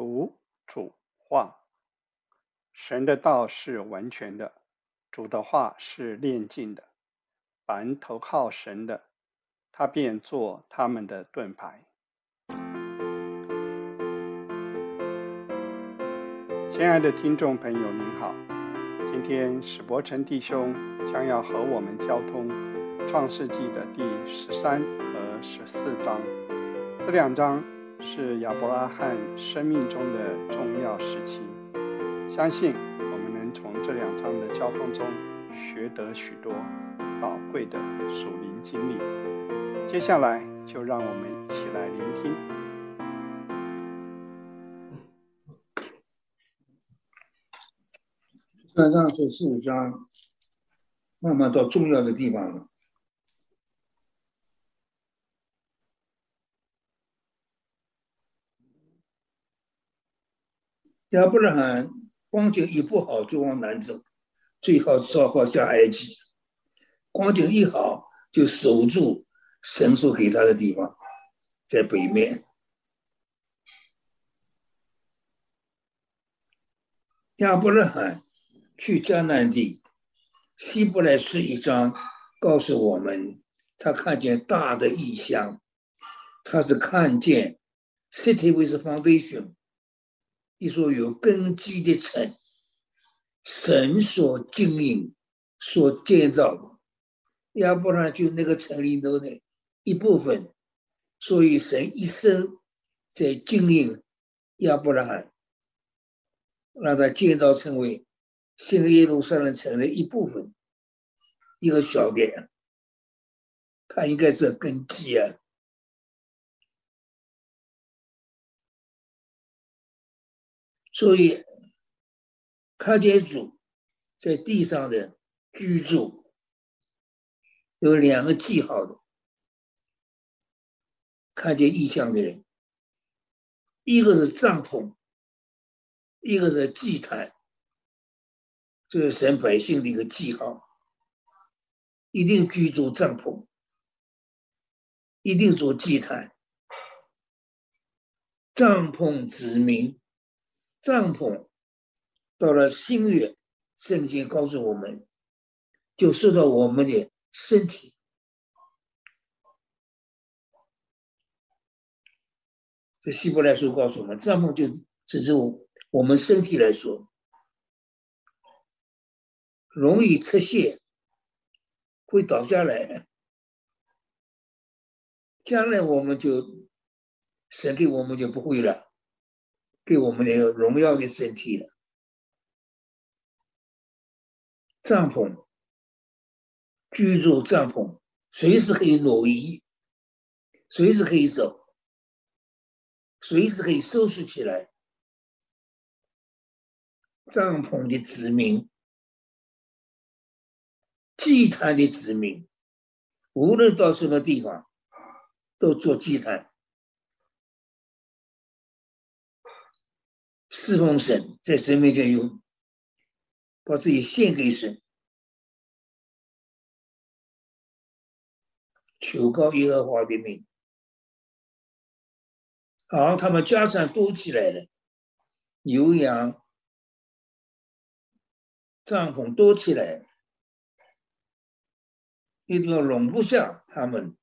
读主话。神的道是完全的，主的话是炼净的。凡投靠神的，他便做他们的盾牌。亲爱的听众朋友，您好，今天史伯成弟兄将要和我们交通创世纪的第十三和十四章。这两章是亚伯拉罕生命中的重要时期，相信我们能从这两章的交通中学得许多宝贵的属灵经历。接下来就让我们一起来聆听。上上是四五章，慢慢到重要的地方了。亚伯拉罕光景一不好就往南走，最好造好下埃及。光景一好就守住神所给他的地方，在北面。亚伯拉罕去迦南地，希伯来是一章告诉我们，他看见大的异象，他是看见 city with foundation。一座有根基的城，神所经营、所建造的，要不然就那个城里头的一部分。所以神一生在经营要不然，让他建造成为新耶路撒冷城的一部分，一个小点。他应该是根基啊。所以，看见主在地上的居住有两个记号的，看见异象的人，一个是帐篷，一个是祭坛，这是神百姓的一个记号，一定居住帐篷，一定做祭坛，帐篷指明。帐篷到了新月，圣经告诉我们，就受到我们的身体。这希伯来书告诉我们，帐篷就只是我我们身体来说，容易出血，会倒下来。将来我们就神给我们就不会了。给我们的荣耀的身体了。帐篷，居住帐篷，随时可以挪移，随时可以走，随时可以收拾起来。帐篷的子民，祭坛的子民，无论到什么地方，都做祭坛。侍奉神，在神面前有把自己献给神，求告耶和华的名。好，他们家产多起来了，牛羊、帐篷多起来，一定要容不下他们，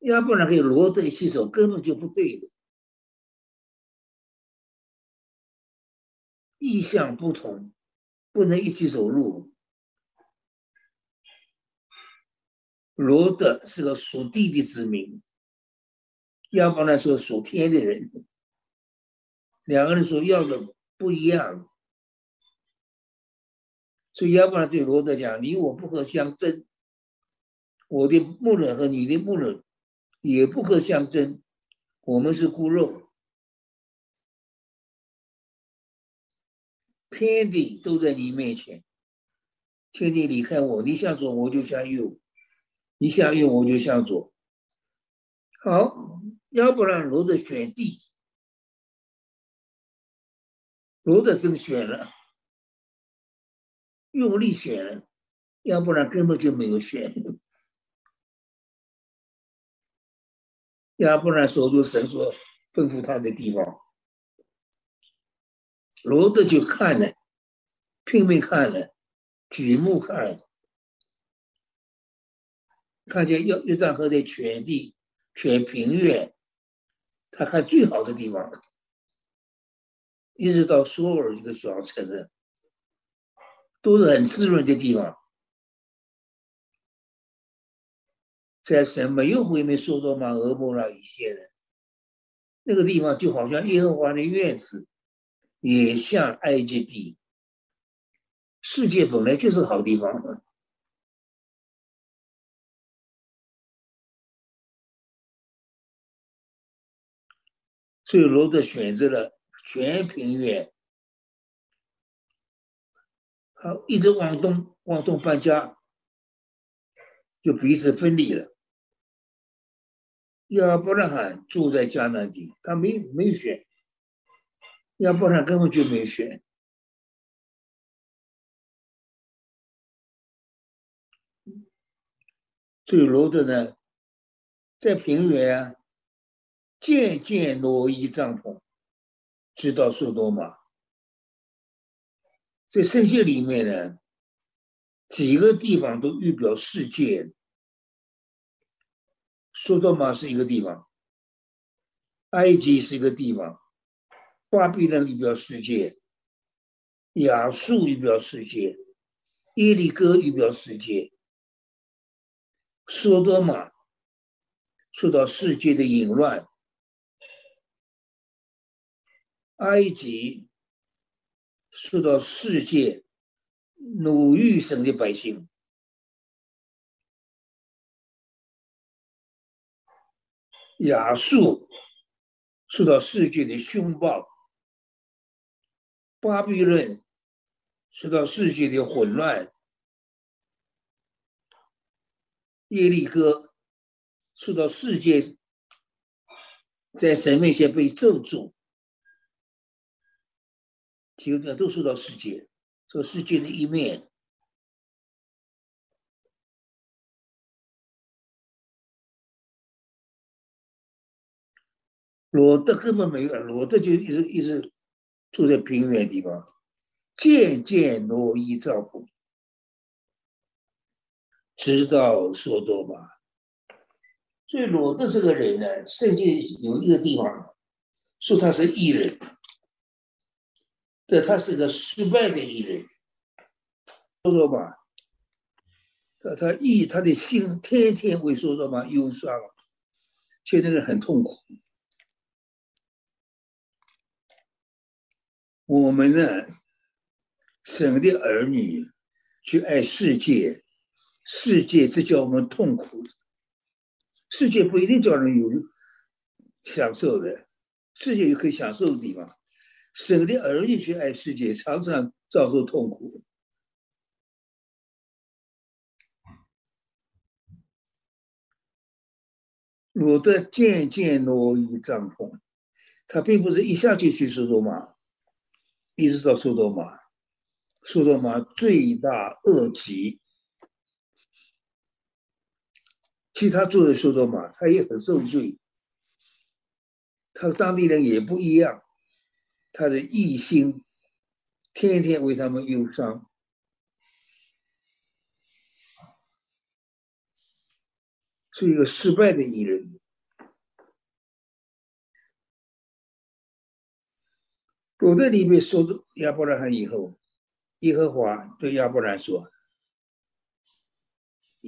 要不然给罗在一起走，根本就不对的。意向不同，不能一起走路。罗德是个属地的子民，要不然说属天的人，两个人所要的不一样，所以要不然对罗德讲，你我不可相争，我的牧人和你的牧人也不可相争，我们是骨肉。天地都在你面前，天地离开我，你向左我就向右，你向右我就向左。好，要不然罗德选地，罗德真选了，用力选了，要不然根本就没有选，要不然守住神所吩咐他的地方。罗德就看了，拼命看了，举目看，看见约约旦河的全地、全平原，他看最好的地方，一直到索尔这个小城的，都是很滋润的地方。在神没有毁灭说多玛、俄摩拉一些的，那个地方就好像耶和华的院子，也像埃及地。世界本来就是好地方，所以罗德选择了全平原，好，一直往东，往东搬家，就彼此分离了。亚伯拉罕住在迦南地，他没没选，要不然根本就没选。所以罗德呢，在平原啊，渐渐挪移帐篷，直到苏多玛。在圣经里面呢，几个地方都预表世界。苏多玛是一个地方，埃及是一个地方，巴比伦预表世界，亚述预表世界，耶利哥预表世界，索多玛受到世界的淫乱，埃及受到世界奴役生的百姓。亚述受到世界的凶暴，巴比伦受到世界的混乱，耶利哥受到世界在神面前被咒诅，几个都受到世界，这世界的一面。罗德根本没有，罗德就一直一直住在平原地方，渐渐挪移帐篷，直到说多吧。所以罗德这个人呢，圣经有一个地方说他是艺人，但他是个失败的艺人。说多玛，他他意他的心天天会说多玛忧伤，却那个很痛苦。我们呢，神的儿女去爱世界，世界是叫我们痛苦。世界不一定叫人有享受的，世界有可以享受的地方。神的儿女去爱世界，常常遭受痛苦。罗德渐渐挪移帐篷，他并不是一下就去苏州嘛。一直到苏多玛，苏多玛罪大恶极，其实他住的苏多玛，他也很受罪。他当地人也不一样，他的异心天天为他们忧伤，是一个失败的艺人。我在里面说的亚伯拉罕以后，耶和华对亚伯兰说：“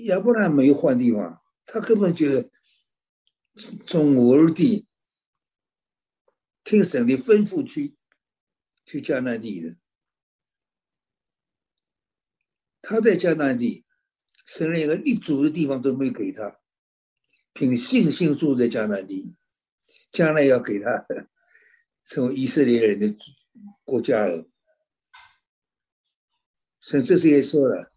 亚伯兰没有换地方，他根本就从而地听神的吩咐去去迦南地的。他在迦南地，神连个立足的地方都没给他，凭信心住在迦南地，将来要给他。”成为以色列人的国家了。所以这些说了，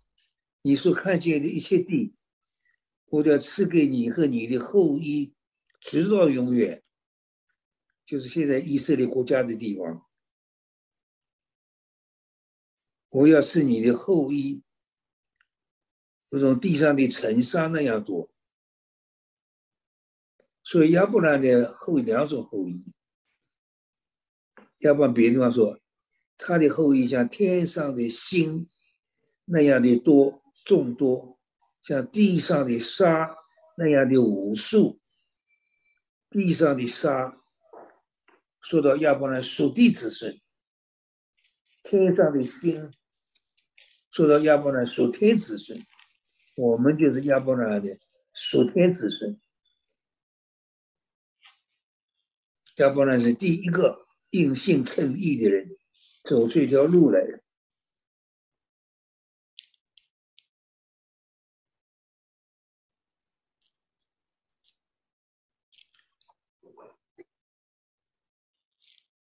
你所看见的一切地，我都要赐给你和你的后裔，直到永远。就是现在以色列国家的地方，我要是你的后裔，如同地上的尘沙那样多。所以亚伯兰的后两种后裔。要不然别的地方说，他的后裔像天上的星那样的多众多，像地上的沙那样的无数。地上的沙，说到亚伯兰属地子孙；天上的星，说到亚伯兰属天子孙。我们就是亚伯兰的属天子孙。亚伯兰是第一个应信称义的人，走这条路来的。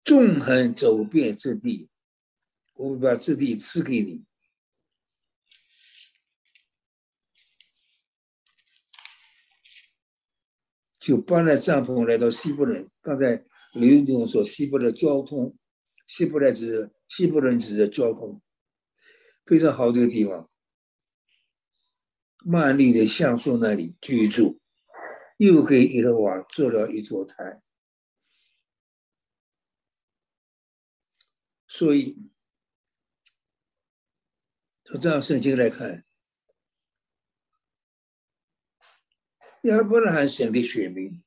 纵横走遍这地，我把这地赐给你。就搬了帐篷来到西部人。刚才刘总说西部的交通，西部来指西部人指的交通，非常好的地方。曼丽的橡树那里居住，又给耶和华做了一座台。所以从这样圣经来看。亚伯拉罕神的选民，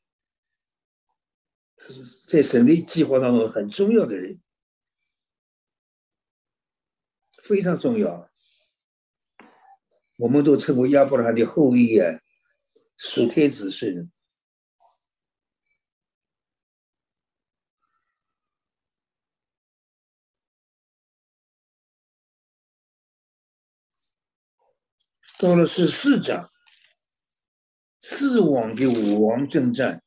在神的计划当中很重要的人，非常重要。我们都称为亚伯拉罕的后裔啊，属天子孙。到了十四章。四王跟武王征战，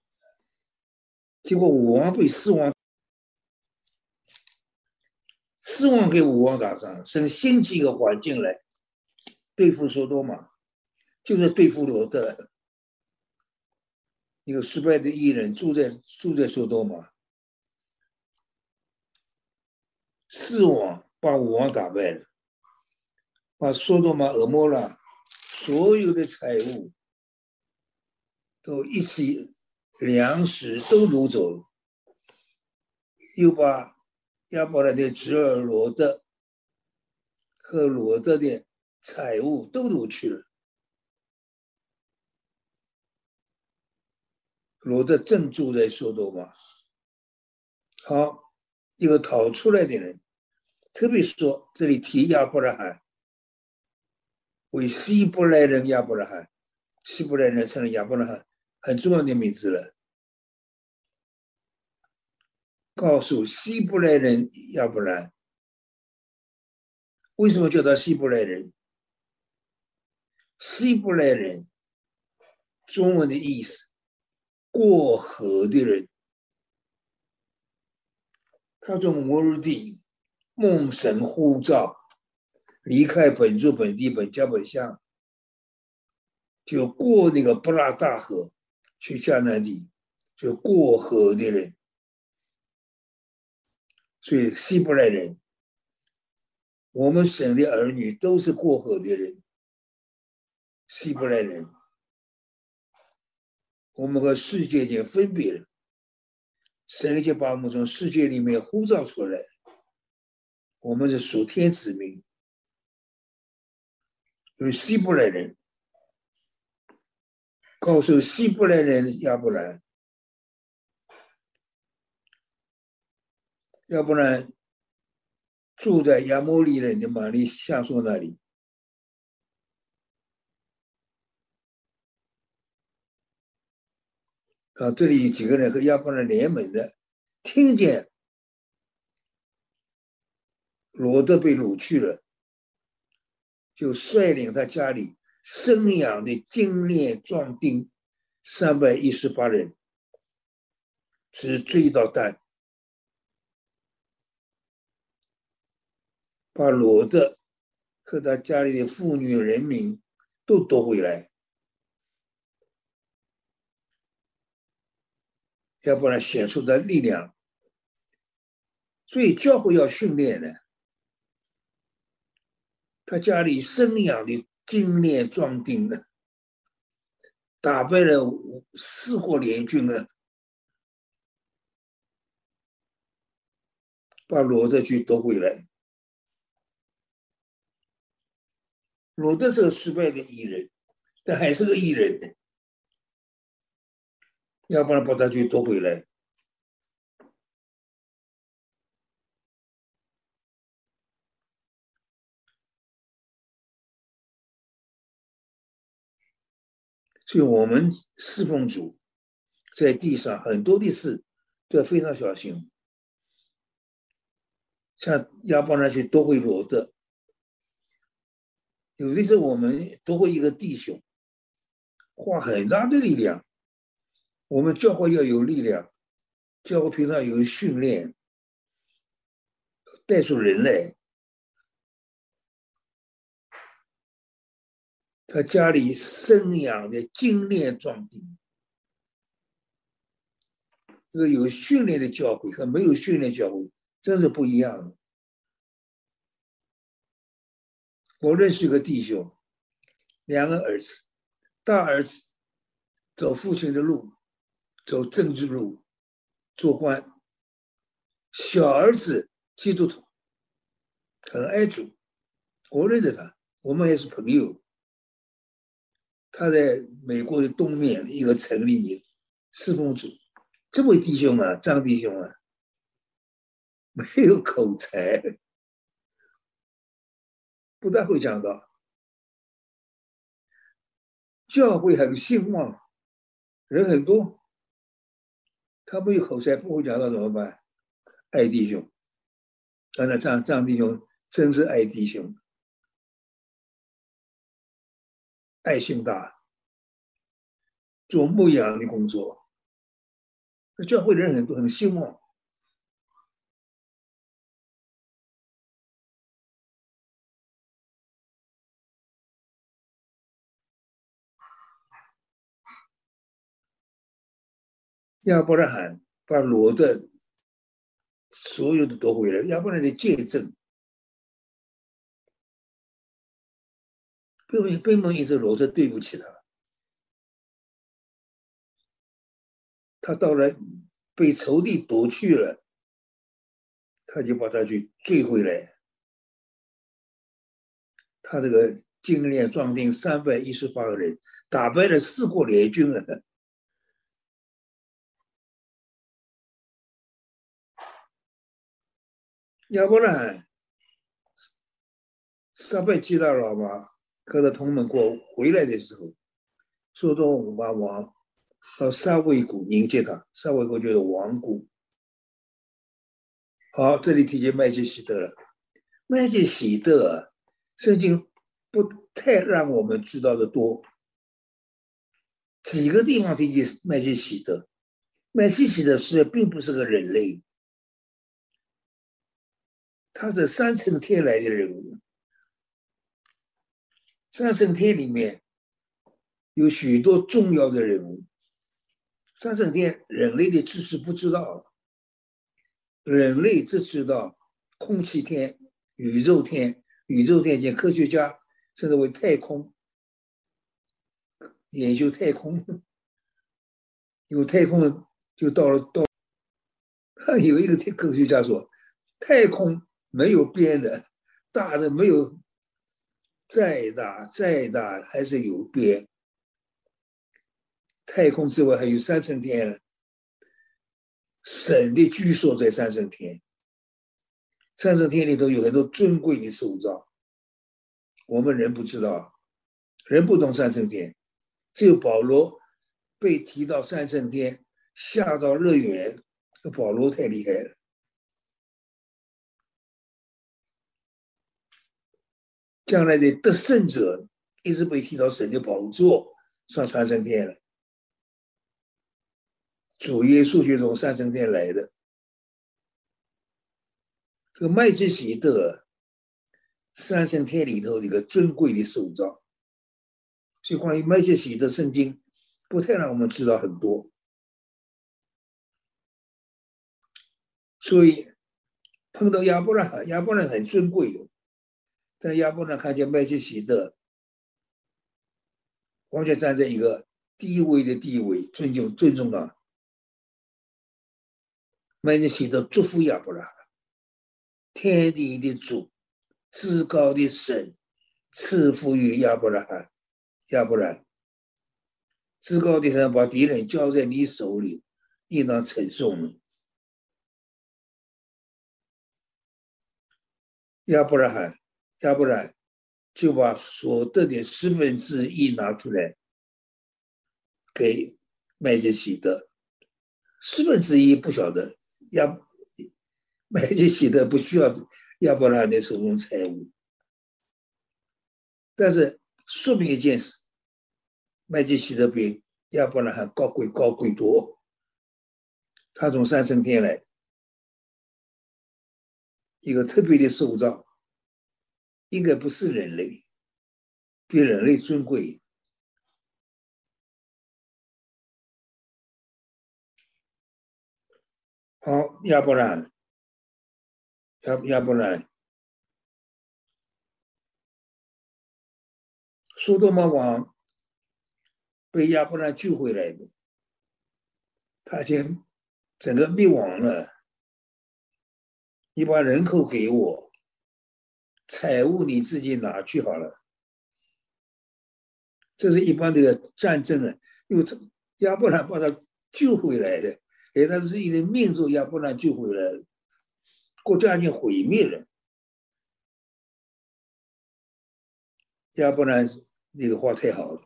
结果武王被四王，四王给武王打仗，生新起一个环境来对付索多玛，就是对付罗德，一个失败的艺人住在住在索多玛，四王把武王打败了，把索多玛、俄摩拉所有的财物。都一起粮食都掳走了，又把亚伯兰的侄儿罗德和罗德的财物都掳去了。罗德正住在索多玛。好，一个逃出来的人，特别说这里提亚伯拉罕为希伯来人亚伯拉罕，希伯来人成了亚伯拉罕。很重要的名字了。告诉希伯来人亚伯兰，为什么叫他希伯来人？希伯来人，中文的意思，过河的人。他从摩尔地梦神呼召，离开本族本地本家本乡，就过那个布拉大河。去迦南地，就过河的人，所以希伯来人，我们省的儿女都是过河的人。希伯来人，我们和世界已经分别了，神就把我们从世界里面呼召出来，我们是属天子民，有希伯来人。告诉希伯来人亚伯兰，要不然住在亚摩利人的玛利夏树那里。啊，这里几个人和亚伯兰联盟的，听见罗德被掳去了，就率领他家里。生养的精炼壮丁三百一十八人，是追到蛋，把罗德和他家里的妇女人民都夺回来，要不然显出的力量。所以教会要训练的，他家里生养的。精炼壮丁的，打败了四国联军的，把罗德去夺回来。罗德是个失败的艺人，但还是个艺人，要不然把他去夺回来。所以我们侍奉主，在地上很多的事都要非常小心。像亚伯拉去夺回罗德，有的时候我们都会一个弟兄，花很大的力量。我们教会要有力量，教会平常有训练，带出人来。他家里生养的精炼壮丁，这个有训练的教会和没有训练教会真是不一样。我认识一个弟兄，两个儿子，大儿子走父亲的路，走政治路，做官；小儿子基督徒，很爱主，我认识他，我们也是朋友。他在美国的东面一个城里面侍奉主，这位弟兄啊，张弟兄啊，没有口才，不大会讲道，教会很兴旺，人很多，他没有口才，不会讲道怎么办？爱弟兄，那张张弟兄真是爱弟兄。爱心大，做牧羊的工作，那教会的人很多，很兴旺。亚伯拉罕把罗的所有的夺回来，亚伯拉罕的见证。根本根本一直罗着对不起他，他到了被仇敌夺去了，他就把他去追回来。他这个精练壮丁三百一十八个人，打败了四国联军啊！要不然，三百击打了吧？和他同门过回来的时候，说到我们王到沙维谷迎接他，沙维谷就是王谷。好，这里提及麦基喜德了。麦基喜德圣经不太让我们知道的多，几个地方提及麦基喜德。麦基喜德是并不是个人类，他是三层天来的人物。三圣天里面有许多重要的人物。三圣天人类的知识不知道，人类只知道空气天、宇宙天、宇宙天间科学家称之为太空，研究太空，有太空就到了到。有一个科学家说，太空没有边的，大的没有。再大再大还是有边。太空之外还有三层天了，神的居所在三层天。三层天里头有很多尊贵的塑造，我们人不知道，人不懂三层天。只有保罗被提到三层天，下到乐园，保罗太厉害了。将来的得胜者一直被提到神的宝座上传升天了。主耶稣就从三升天来的。这个麦基喜德三圣天里头的一个尊贵的受造，所以关于麦基喜德圣经不太让我们知道很多。所以碰到亚伯拉罕，亚伯拉罕很尊贵的。在亚伯拉看见麦基喜德，完全站在一个低位的地位，尊敬尊重了。麦基喜德祝福亚伯拉罕，天地的主，至高的神，赐福于亚伯拉罕。亚伯兰，至高的神把敌人交在你手里，应当承受你。亚伯拉罕，亚伯兰就把所得的十分之一拿出来给麦基洗德，十分之一不晓得亚麦基洗德不需要亚伯拉罕的手中财物，但是说明一件事：麦基洗德比亚伯拉罕高贵高贵多，他从三升天来。一个特别的塑造，应该不是人类，比人类尊贵。好，亚伯兰，亚亚伯兰，苏多玛王被亚伯兰救回来的，他经整个灭亡了。你把人口给我，财物你自己拿去好了。这是一般的战争啊，因为他亚伯兰把他救回来的，给，他自己的命族亚伯兰救回来，国家就毁灭了。亚伯兰那个话太好了，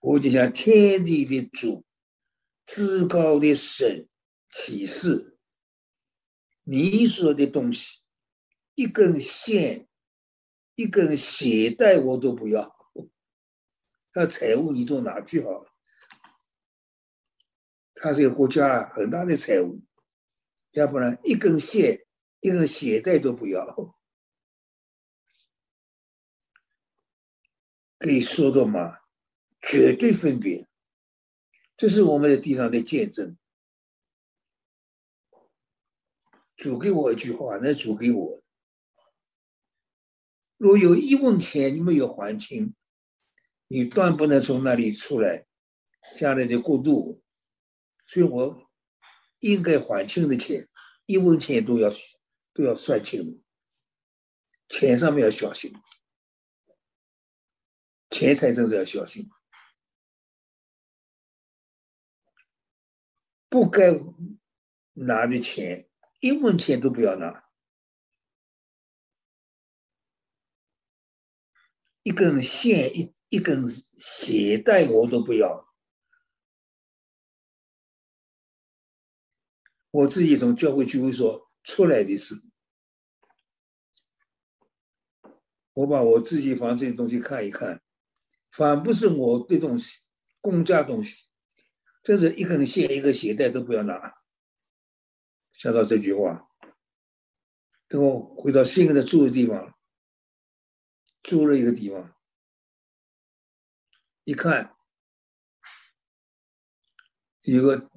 我就想天地的主，至高的神启示。你说的东西，一根线、一根鞋带我都不要。那财务你都拿去好了。他这个国家很大的财务，要不然一根线、一根鞋带都不要。可以说的嘛，绝对分别。这是我们的地上的见证。主给我一句话，那主给我。若有一文钱你没有还清，你断不能从那里出来，将来的过渡。所以我应该还清的钱，一文钱都要都要算清楚。钱上面要小心，钱财真的要小心，不该拿的钱。一文钱都不要拿，一根线、一一根鞋带我都不要。我自己从教会聚会所出来的时候，我把我自己房子的东西看一看，反不是我的东西，公家东西，这是一根线、一个鞋带都不要拿。想到这句话，等我回到新的住的地方，租了一个地方，一看有个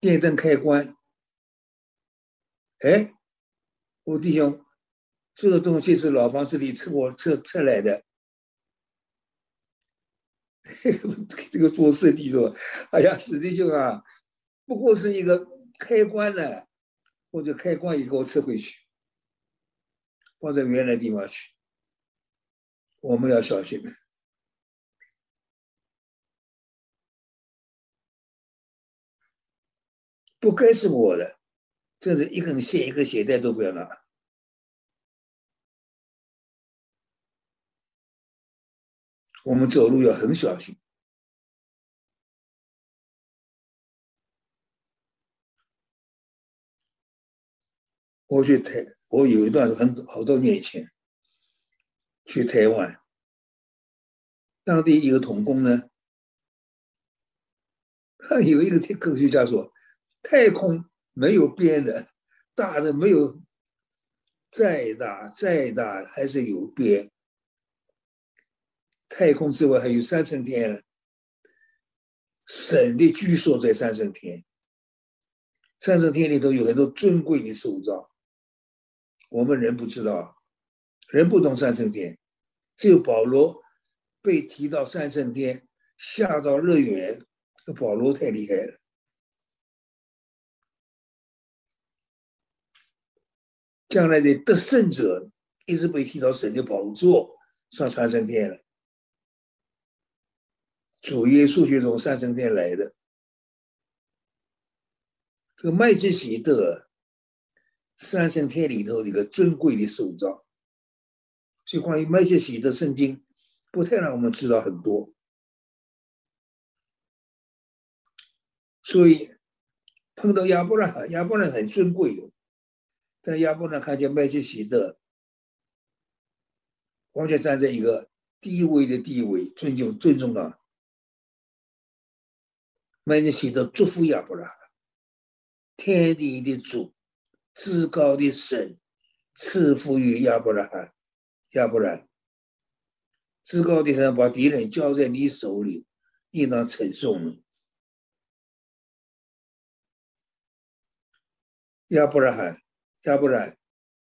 电灯开关，哎，我弟兄，这个东西是老房子里撤我撤撤来的，这个做设计说，哎呀，史弟兄啊，不过是一个。开关呢，或者开关也给我撤回去，放在原来地方去。我们要小心，不该是我的，这是一根线、一个鞋带都不要拿。我们走路要很小心。我去台，我有一段很好多年前去台湾，当地一个童工呢，他有一个科学家说，太空没有边的，大的没有，再大再大还是有边，太空之外还有三层天呢，神的居所在三层天，三层天里头有很多尊贵的塑造。我们人不知道，人不懂三层天，只有保罗被提到三圣天，下到乐园。这保罗太厉害了。将来的得胜者一直被提到神的宝座上传升天了。主耶稣就从三圣天来的。这个麦基喜德，上升天里头一个尊贵的受造。所以关于麦基喜德圣经，不太让我们知道很多。所以碰到亚伯拉罕，亚伯拉罕很尊贵的，但亚伯拉罕看见麦基喜德，完全站在一个低位的地位，尊敬尊重了。麦基喜德祝福亚伯拉罕，天地的主，至高的神，赐福于亚伯拉罕，亚伯拉罕，至高的神把敌人交在你手里，应当承受呢。亚伯拉罕，亚伯拉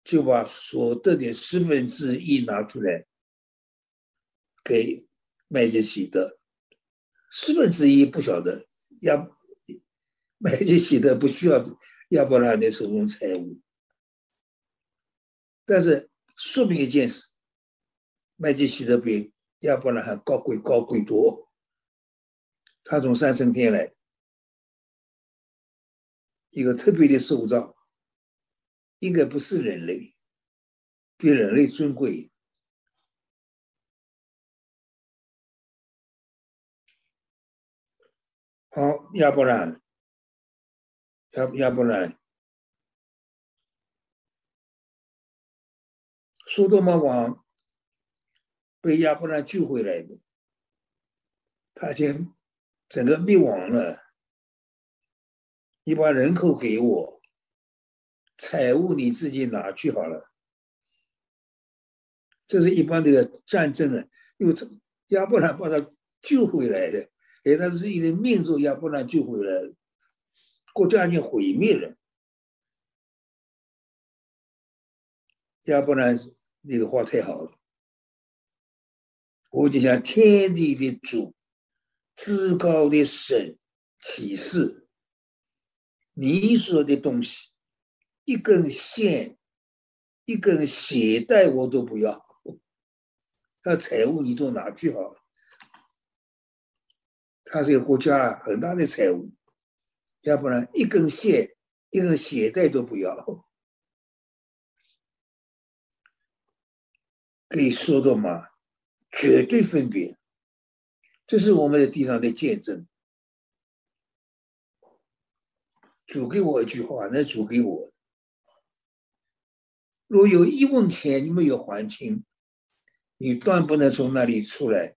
就把所得的十分之一拿出来给麦基洗德，十分之一不晓得亚麦基洗德不需要亚伯拉罕的手中财物，但是说明一件事：麦基洗德比亚伯拉罕高贵高贵多，他从三升天来。一个特别的塑造，应该不是人类，比人类尊贵。好，亚伯兰，亚亚伯兰，苏多玛王被亚伯兰救回来的，他已经整个灭亡了。你把人口给我，财物你自己拿去好了。这是一般的战争呢，因为他亚伯兰把他救回来的，给，他自己的命族亚伯兰救回来，国家已经毁灭了。亚伯兰那个话太好了，我就想天地的主，至高的神启示。你说的东西，一根线、一根鞋带我都不要。那财务你都拿去好了。他这个国家很大的财务，要不然一根线、一根鞋带都不要。可以说的嘛，绝对分别。这是我们的地上的见证。主给我一句话，那主给我。若有一文钱你没有还清，你断不能从那里出来，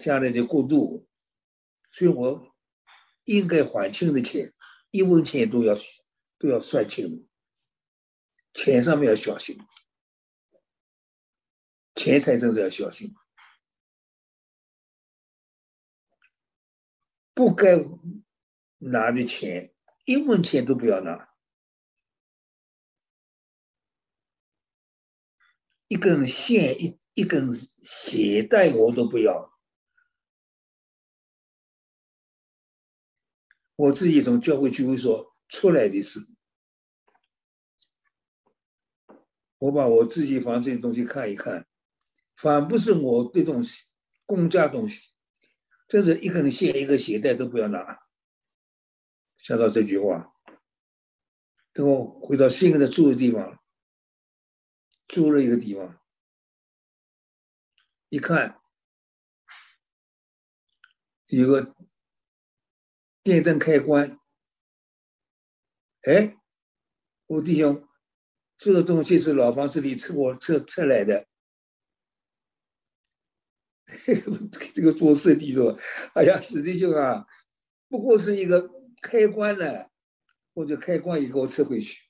下来的过渡。所以我应该还清的钱，一文钱都要都要算清。钱上面要小心，钱财真的要小心，不该拿的钱。一文钱都不要拿，一根线、一一根鞋带我都不要。我自己从教会聚会所出来的是，我把我自己房子的东西看一看，反不是我的东西、公家东西，这是一根线、一个鞋带都不要拿。想到这句话，等我回到新的住的地方，租了一个地方，一看有个电灯开关，哎，我弟兄，这个东西是老房子里拆我拆拆来的，这个做设计说，哎呀，史弟兄啊，不过是一个。开关呢，或者开关也给我撤回去，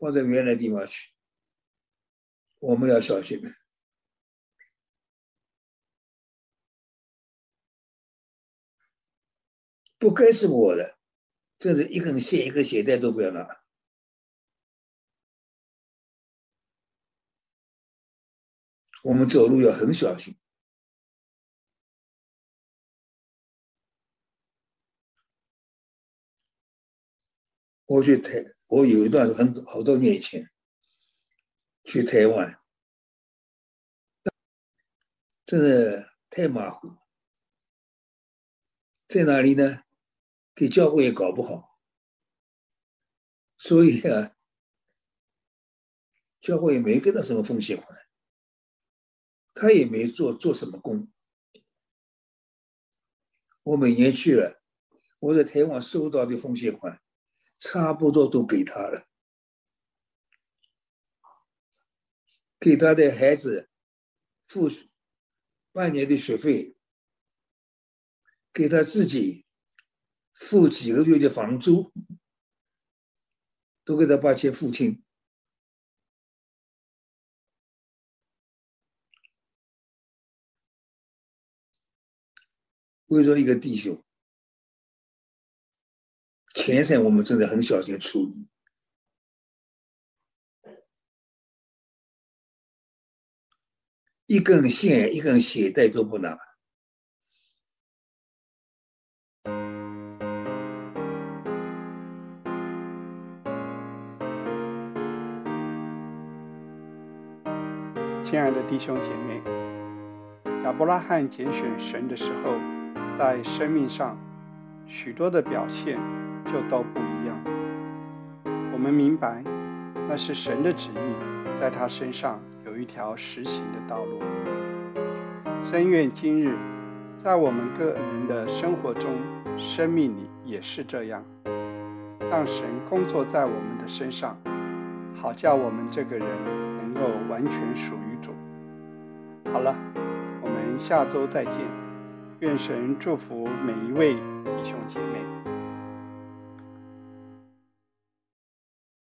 放在原来地方去。我们要小心，不该是我的，这是一根线、一个鞋带都不要拿。我们走路要很小心。我去台，我有一段很好多年前去台湾，真的太马虎，在哪里呢？给教会也搞不好，所以啊，教会也没给他什么奉献款，他也没做做什么工。我每年去了，我在台湾收到的奉献款，差不多都给他了，给他的孩子付半年的学费，给他自己。付几个月的房租，都给他把钱付清。为了一个弟兄，钱财我们真的很小心处理，一根线、一根鞋带都不拿。亲爱的弟兄姐妹，亚伯拉罕拣选神的时候，在生命上许多的表现就都不一样。我们明白，那是神的旨意，在他身上有一条实行的道路。深愿今日，在我们个人的生活中、生命里也是这样，让神工作在我们的身上，好叫我们这个人能够完全属于主。好了，我们下周再见。愿神祝福每一位弟兄姐妹。